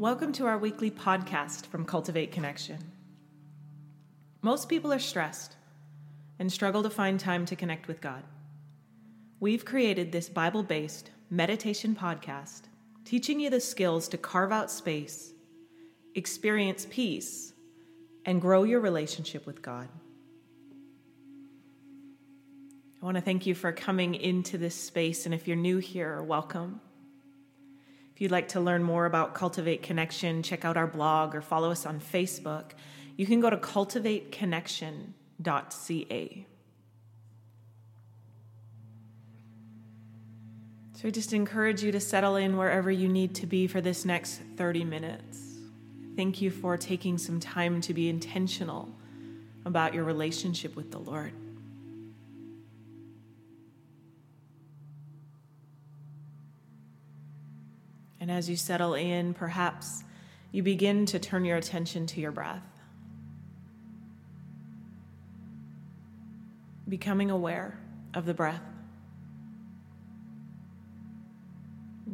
Welcome to our weekly podcast from Cultivate Connection. Most people are stressed and struggle to find time to connect with God. We've created this Bible based meditation podcast teaching you the skills to carve out space, experience peace, and grow your relationship with God. I want to thank you for coming into this space, and if you're new here, welcome. If you'd like to learn more about Cultivate Connection, check out our blog or follow us on Facebook. You can go to cultivateconnection.ca. So I just encourage you to settle in wherever you need to be for this next 30 minutes. Thank you for taking some time to be intentional about your relationship with the Lord. And as you settle in, perhaps you begin to turn your attention to your breath. Becoming aware of the breath.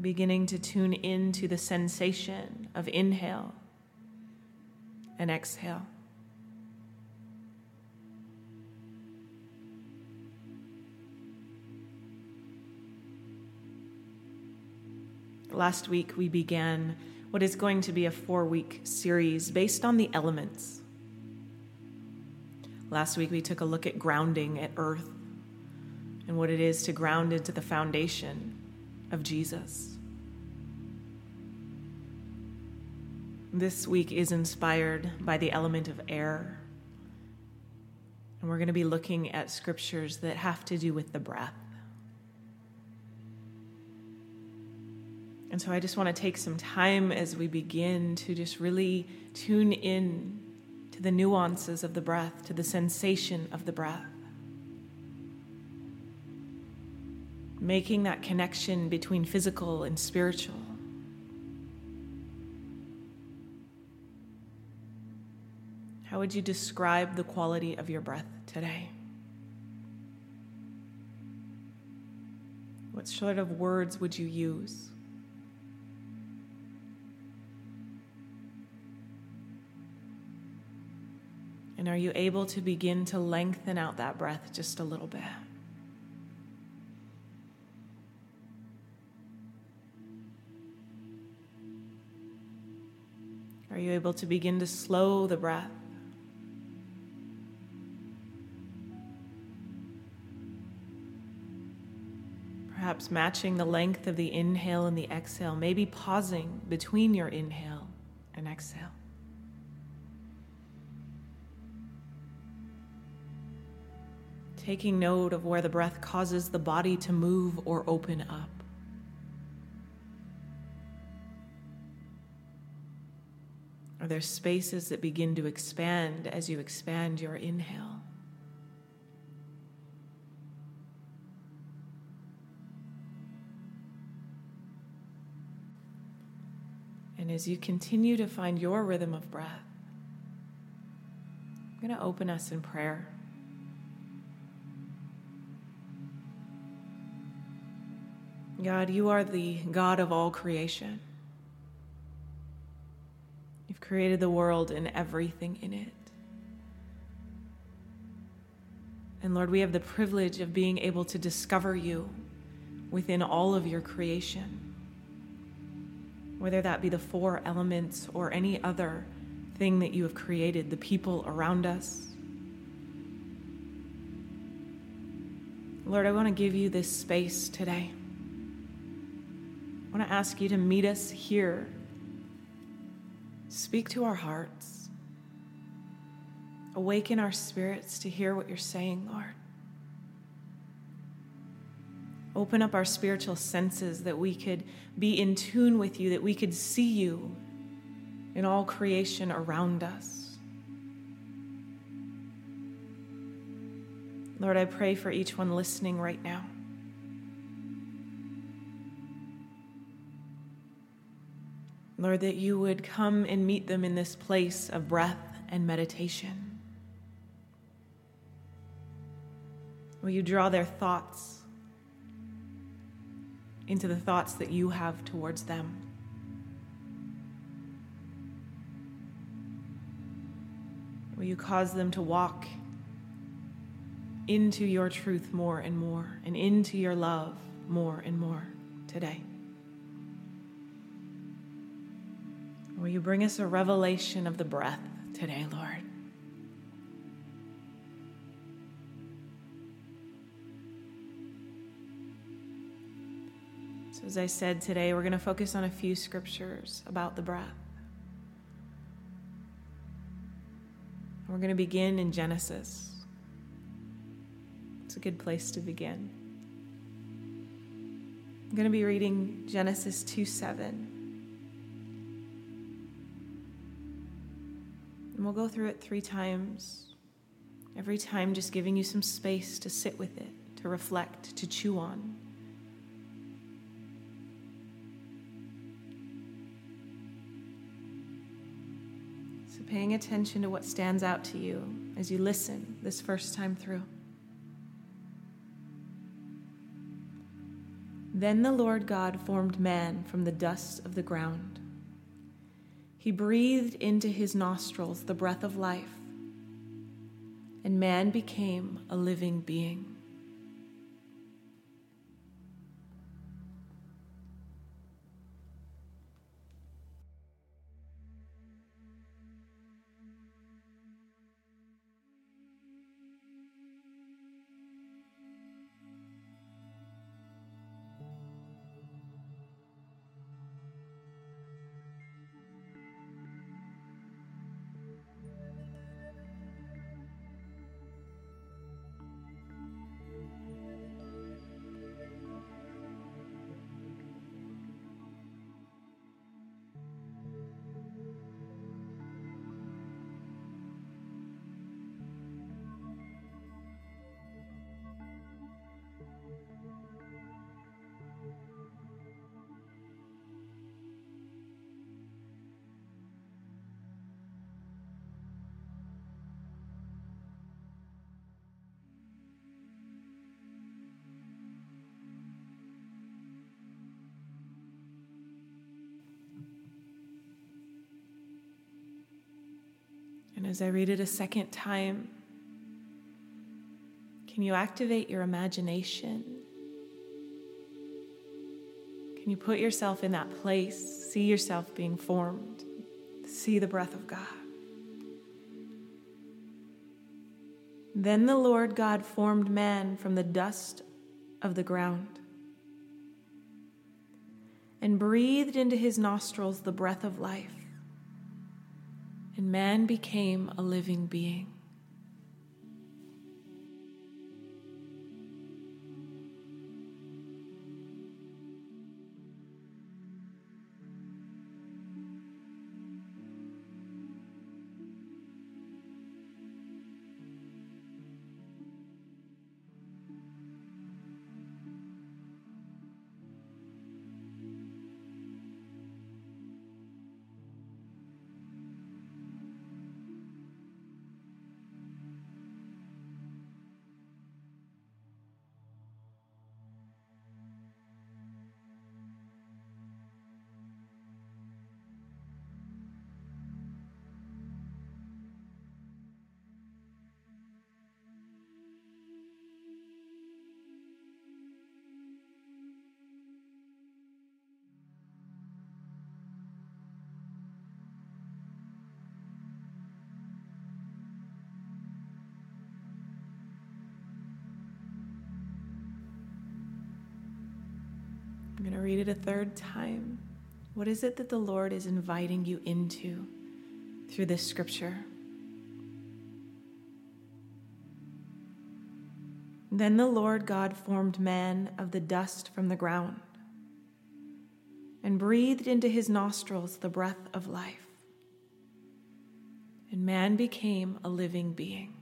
Beginning to tune into the sensation of inhale and exhale. Last week, we began what is going to be a four week series based on the elements. Last week, we took a look at grounding at earth and what it is to ground into the foundation of Jesus. This week is inspired by the element of air. And we're going to be looking at scriptures that have to do with the breath. And so I just want to take some time as we begin to just really tune in to the nuances of the breath, to the sensation of the breath. Making that connection between physical and spiritual. How would you describe the quality of your breath today? What sort of words would you use? And are you able to begin to lengthen out that breath just a little bit? Are you able to begin to slow the breath? Perhaps matching the length of the inhale and the exhale, maybe pausing between your inhale and exhale. Taking note of where the breath causes the body to move or open up. Are there spaces that begin to expand as you expand your inhale? And as you continue to find your rhythm of breath, I'm going to open us in prayer. God, you are the God of all creation. You've created the world and everything in it. And Lord, we have the privilege of being able to discover you within all of your creation, whether that be the four elements or any other thing that you have created, the people around us. Lord, I want to give you this space today. I want to ask you to meet us here. Speak to our hearts. Awaken our spirits to hear what you're saying, Lord. Open up our spiritual senses that we could be in tune with you, that we could see you in all creation around us. Lord, I pray for each one listening right now. Lord, that you would come and meet them in this place of breath and meditation. Will you draw their thoughts into the thoughts that you have towards them? Will you cause them to walk into your truth more and more and into your love more and more today? Will you bring us a revelation of the breath today, Lord? So, as I said today, we're going to focus on a few scriptures about the breath. We're going to begin in Genesis. It's a good place to begin. I'm going to be reading Genesis 2 7. We'll go through it three times. Every time, just giving you some space to sit with it, to reflect, to chew on. So, paying attention to what stands out to you as you listen this first time through. Then the Lord God formed man from the dust of the ground. He breathed into his nostrils the breath of life, and man became a living being. As I read it a second time, can you activate your imagination? Can you put yourself in that place, see yourself being formed, see the breath of God? Then the Lord God formed man from the dust of the ground and breathed into his nostrils the breath of life and man became a living being. Going to read it a third time. What is it that the Lord is inviting you into through this scripture? Then the Lord God formed man of the dust from the ground and breathed into his nostrils the breath of life. And man became a living being.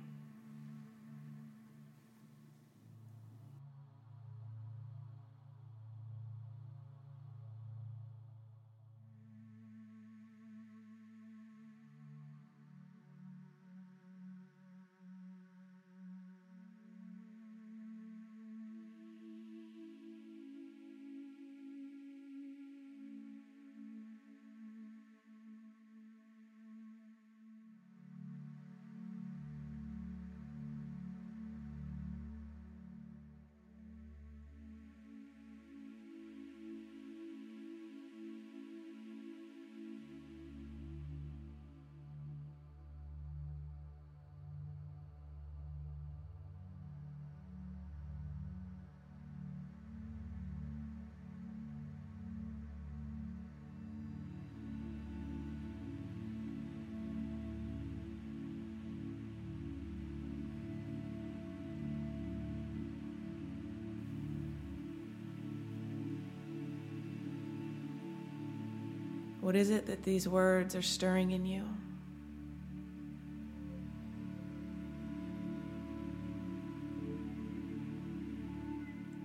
What is it that these words are stirring in you?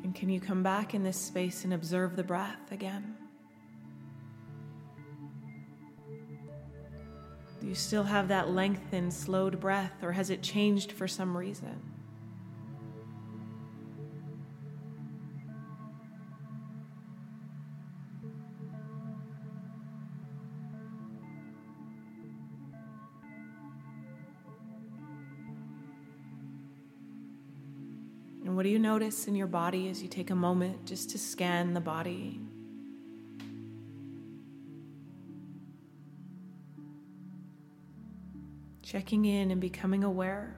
And can you come back in this space and observe the breath again? Do you still have that lengthened, slowed breath, or has it changed for some reason? What do you notice in your body as you take a moment just to scan the body? Checking in and becoming aware.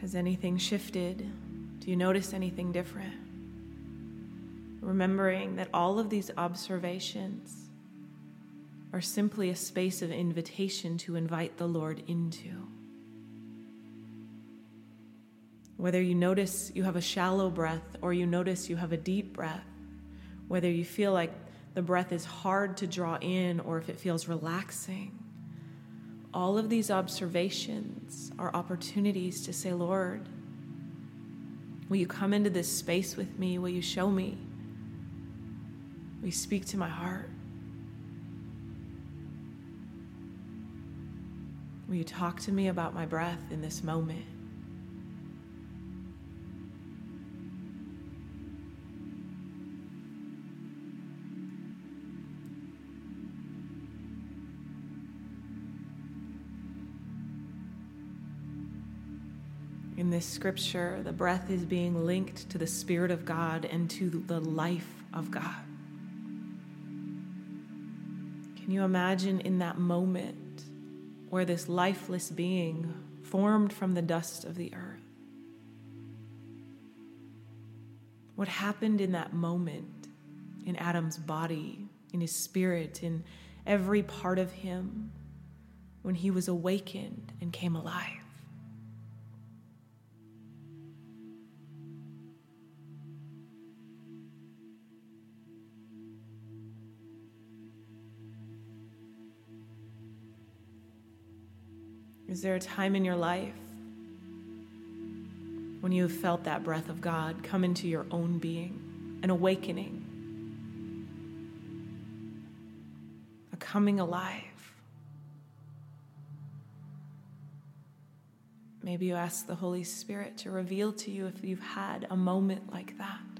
Has anything shifted? Do you notice anything different? Remembering that all of these observations are simply a space of invitation to invite the Lord into. Whether you notice you have a shallow breath or you notice you have a deep breath, whether you feel like the breath is hard to draw in or if it feels relaxing, all of these observations are opportunities to say, Lord, will you come into this space with me? Will you show me? Will you speak to my heart? Will you talk to me about my breath in this moment? This scripture, the breath is being linked to the Spirit of God and to the life of God. Can you imagine in that moment where this lifeless being formed from the dust of the earth? What happened in that moment in Adam's body, in his spirit, in every part of him when he was awakened and came alive? Is there a time in your life when you have felt that breath of God come into your own being, an awakening, a coming alive? Maybe you ask the Holy Spirit to reveal to you if you've had a moment like that.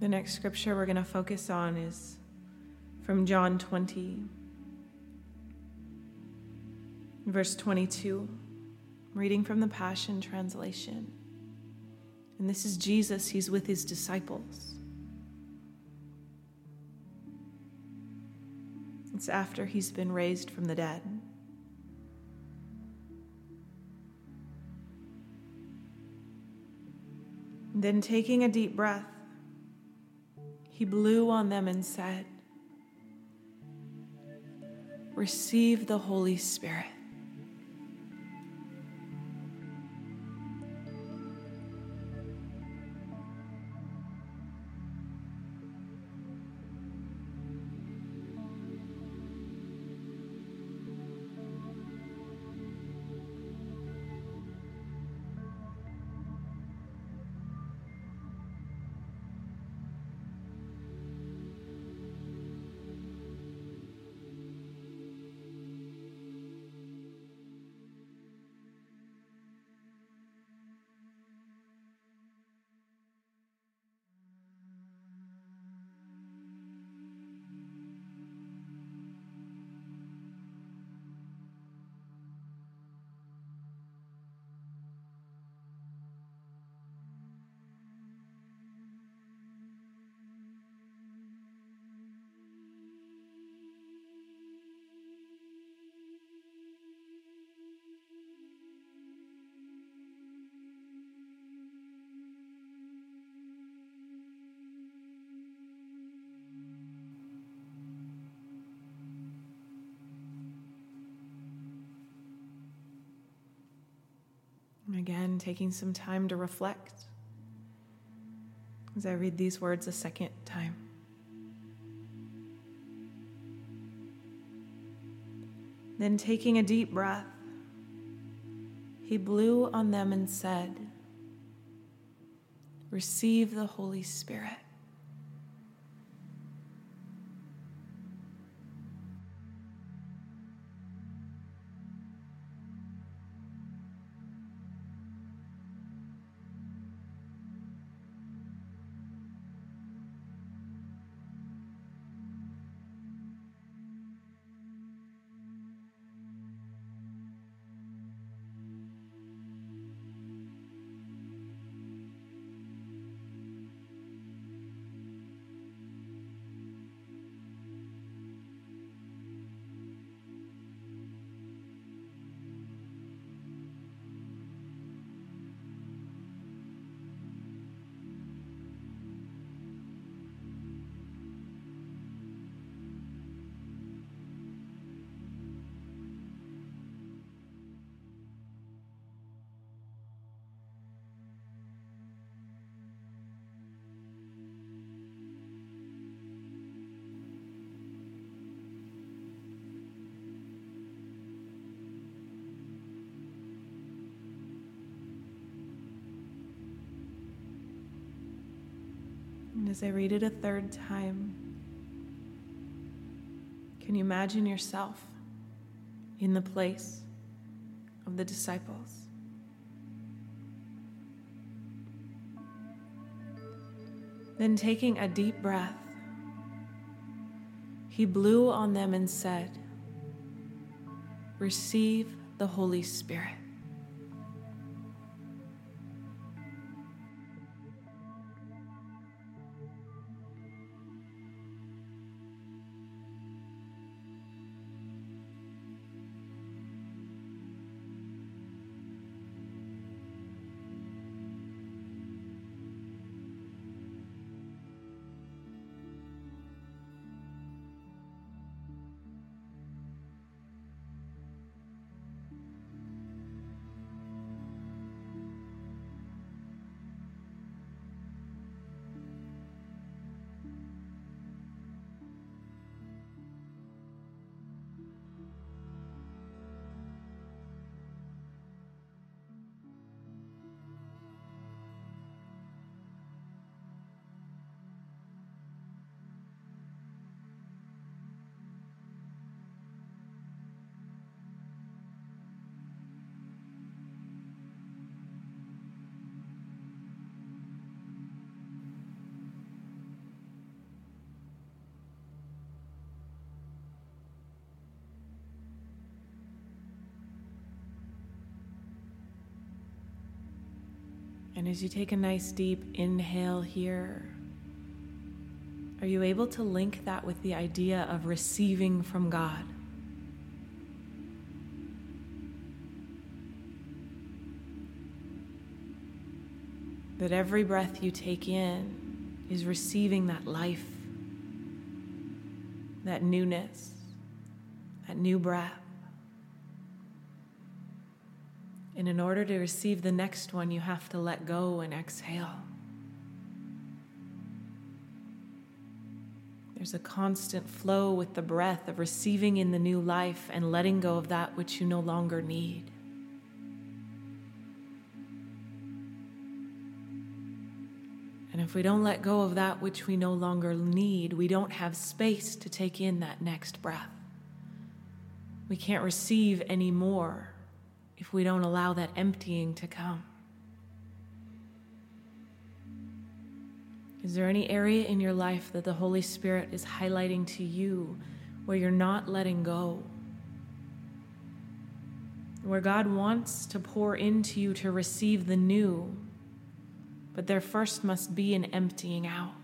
The next scripture we're going to focus on is from John 20, verse 22, reading from the Passion Translation. And this is Jesus, he's with his disciples. It's after he's been raised from the dead. then, taking a deep breath, he blew on them and said, Receive the Holy Spirit. Again, taking some time to reflect as I read these words a second time. Then, taking a deep breath, he blew on them and said, Receive the Holy Spirit. And as I read it a third time, can you imagine yourself in the place of the disciples? Then, taking a deep breath, he blew on them and said, Receive the Holy Spirit. And as you take a nice deep inhale here, are you able to link that with the idea of receiving from God? That every breath you take in is receiving that life, that newness, that new breath. And in order to receive the next one, you have to let go and exhale. There's a constant flow with the breath of receiving in the new life and letting go of that which you no longer need. And if we don't let go of that which we no longer need, we don't have space to take in that next breath. We can't receive any more if we don't allow that emptying to come? Is there any area in your life that the Holy Spirit is highlighting to you where you're not letting go? Where God wants to pour into you to receive the new, but there first must be an emptying out.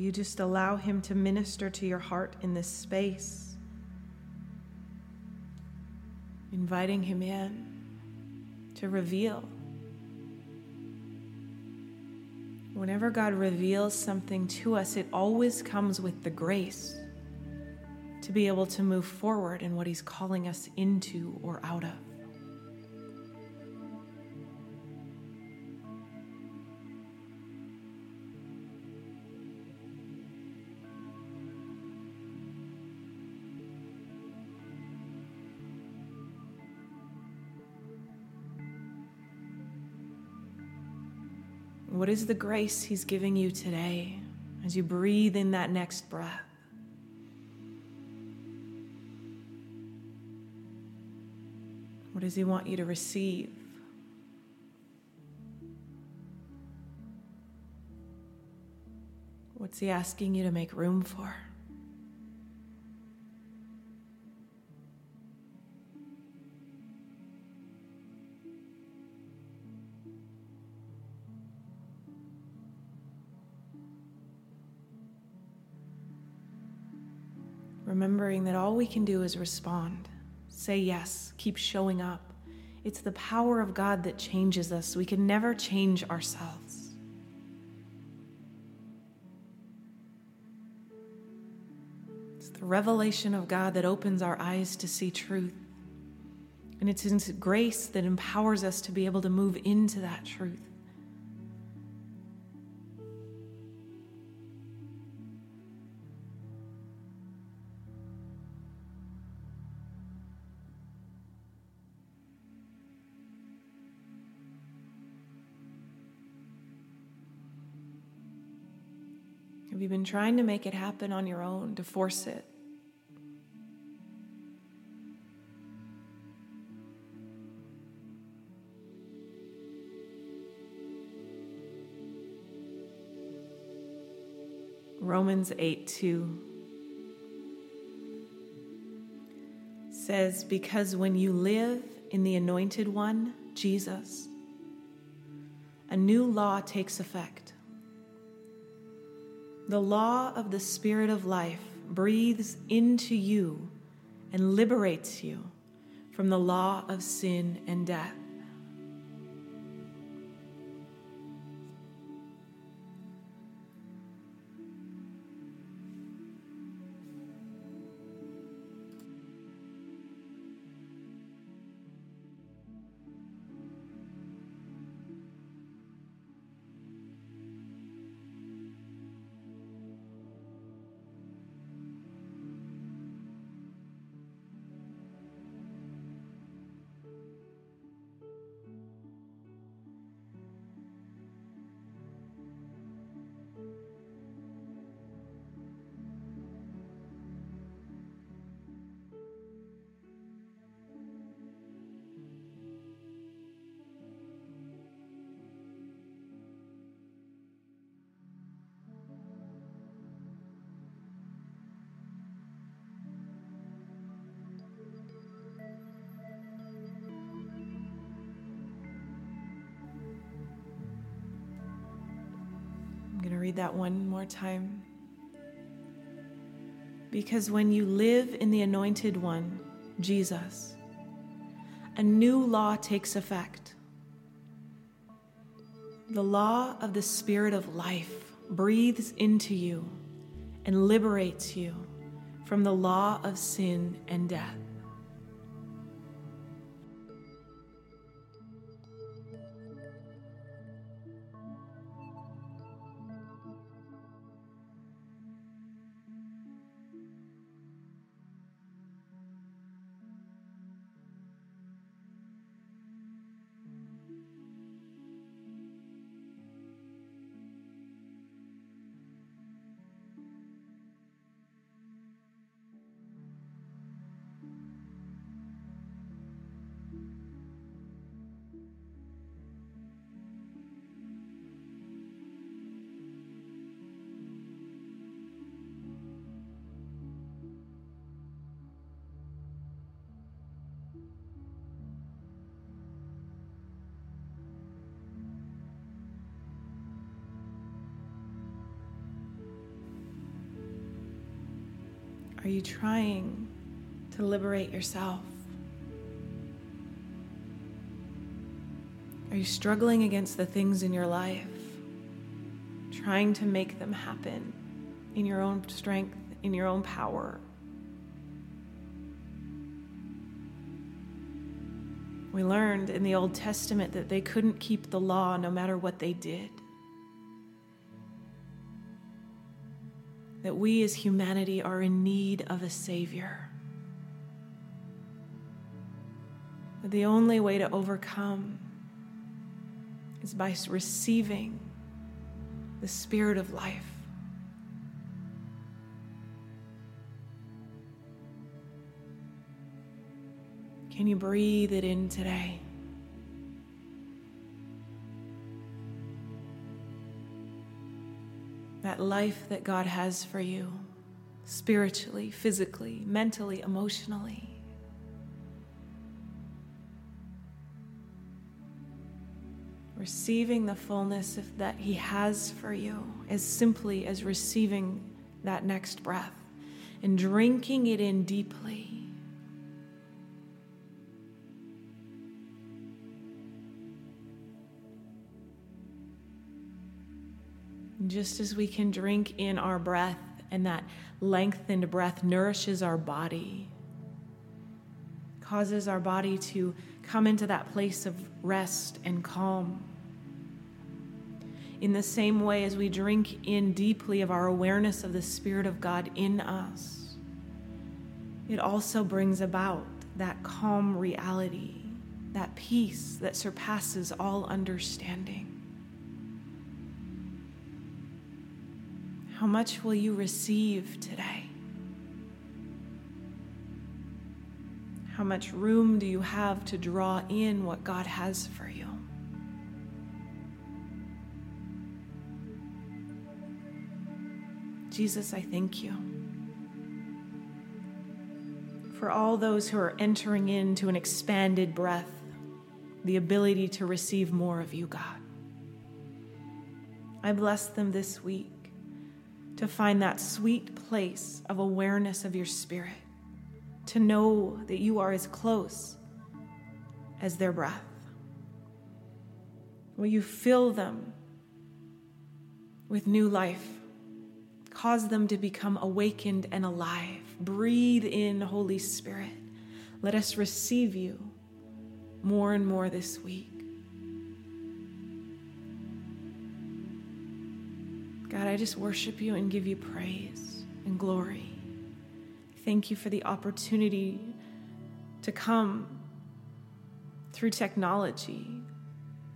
You just allow Him to minister to your heart in this space? Inviting Him in. to reveal. Whenever God reveals something to us, it always comes with the grace to be able to move forward in what He's calling us into or out of. What is the grace He's giving you today as you breathe in that next breath? What does He want you to receive? What's He asking you to make room for? Remembering that all we can do is respond, say yes, keep showing up. It's the power of God that changes us. We can never change ourselves. It's the revelation of God that opens our eyes to see truth. And it's His grace that empowers us to be able to move into that truth. Have been trying to make it happen on your own, to force it? Romans 8 2 says, Because when you live in the anointed one, Jesus, a new law takes effect the law of the Spirit of life breathes into you and liberates you from the law of sin and death. Read that one more time. Because when you live in the anointed one, Jesus, a new law takes effect. The law of the Spirit of life breathes into you and liberates you from the law of sin and death. Are you trying to liberate yourself? Are you struggling against the things in your life, trying to make them happen in your own strength, in your own power? We learned in the Old Testament that they couldn't keep the law no matter what they did. That we as humanity are in need of a Savior. The only way to overcome is by receiving the spirit of life. Can you breathe it in today? That life that God has for you, spiritually, physically, mentally, emotionally. receiving the fullness that He has for you as simply as receiving that next breath and drinking it in deeply. Just as we can drink in our breath, and that lengthened breath nourishes our body, causes our body to come into that place of rest and calm in the same way as we drink in deeply of our awareness of the Spirit of God in us, it also brings about that calm reality, that peace that surpasses all understanding. How much will you receive today? How much room do you have to draw in what God has for you? Jesus, I thank you for all those who are entering into an expanded breath, the ability to receive more of you, God. I bless them this week to find that sweet place of awareness of your spirit, to know that you are as close as their breath. Will you fill them with new life? Cause them to become awakened and alive. Breathe in, Holy Spirit. Let us receive you more and more this week. God, I just worship you and give you praise and glory. Thank you for the opportunity to come through technology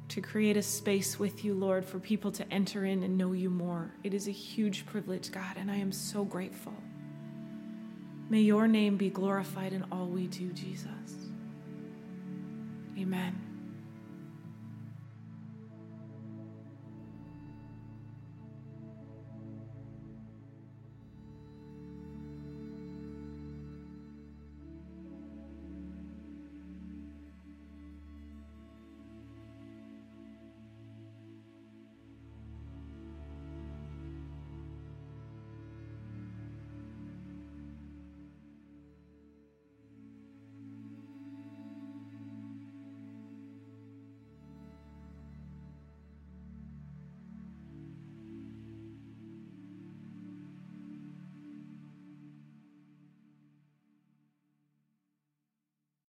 to create a space with you, Lord, for people to enter in and know you more. It is a huge privilege, God, and I am so grateful. May your name be glorified in all we do, Jesus. Amen.